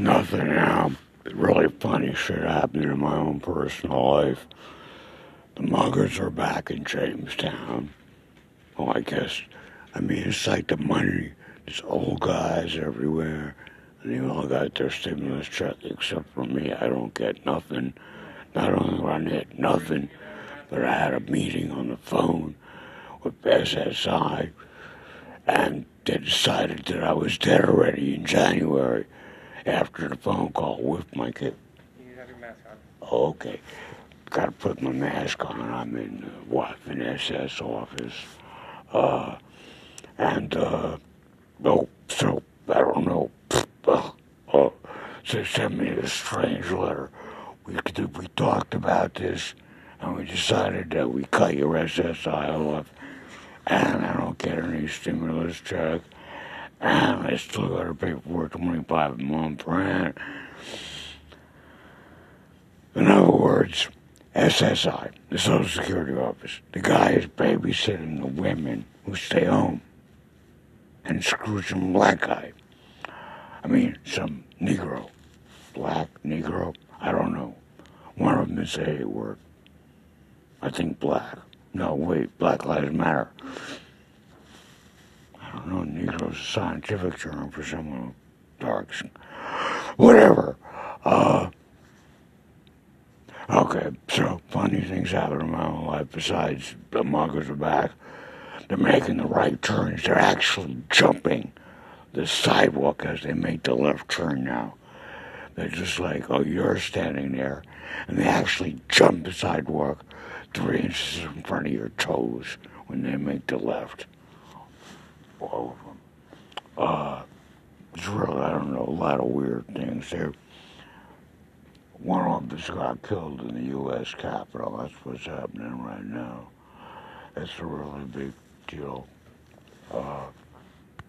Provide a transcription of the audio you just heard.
Nothing now. Really funny shit happening in my own personal life. The muggers are back in Jamestown. Oh, I guess. I mean, it's like the money. There's old guys everywhere. And they all got their stimulus check except for me. I don't get nothing. Not only do I get nothing, but I had a meeting on the phone with SSI, and they decided that I was dead already in January after the phone call with my kid. You have your mask on. Okay. Gotta put my mask on. I'm in wife and SS office. Uh, and, uh, oh, so, I don't know. Uh, uh, so sent me this strange letter. We, we talked about this, and we decided that we cut your SSI off, and I don't get any stimulus check, and I still got to pay for 25 a month rent. In other words, SSI, the Social Security Office, the guy is babysitting the women who stay home and screw some black guy. I mean, some Negro. Black, Negro, I don't know. One of them is a word. I think black. No, wait, Black Lives Matter. Negro's a scientific term for someone dark. skin. Whatever. Uh, Okay, so funny things happen in my own life besides the muggers are back. They're making the right turns. They're actually jumping the sidewalk as they make the left turn now. They're just like, oh, you're standing there. And they actually jump the sidewalk three inches in front of your toes when they make the left. All of them. Uh, it's I don't know, a lot of weird things there. One officer got killed in the U.S. Capitol. That's what's happening right now. It's a really big deal. Uh,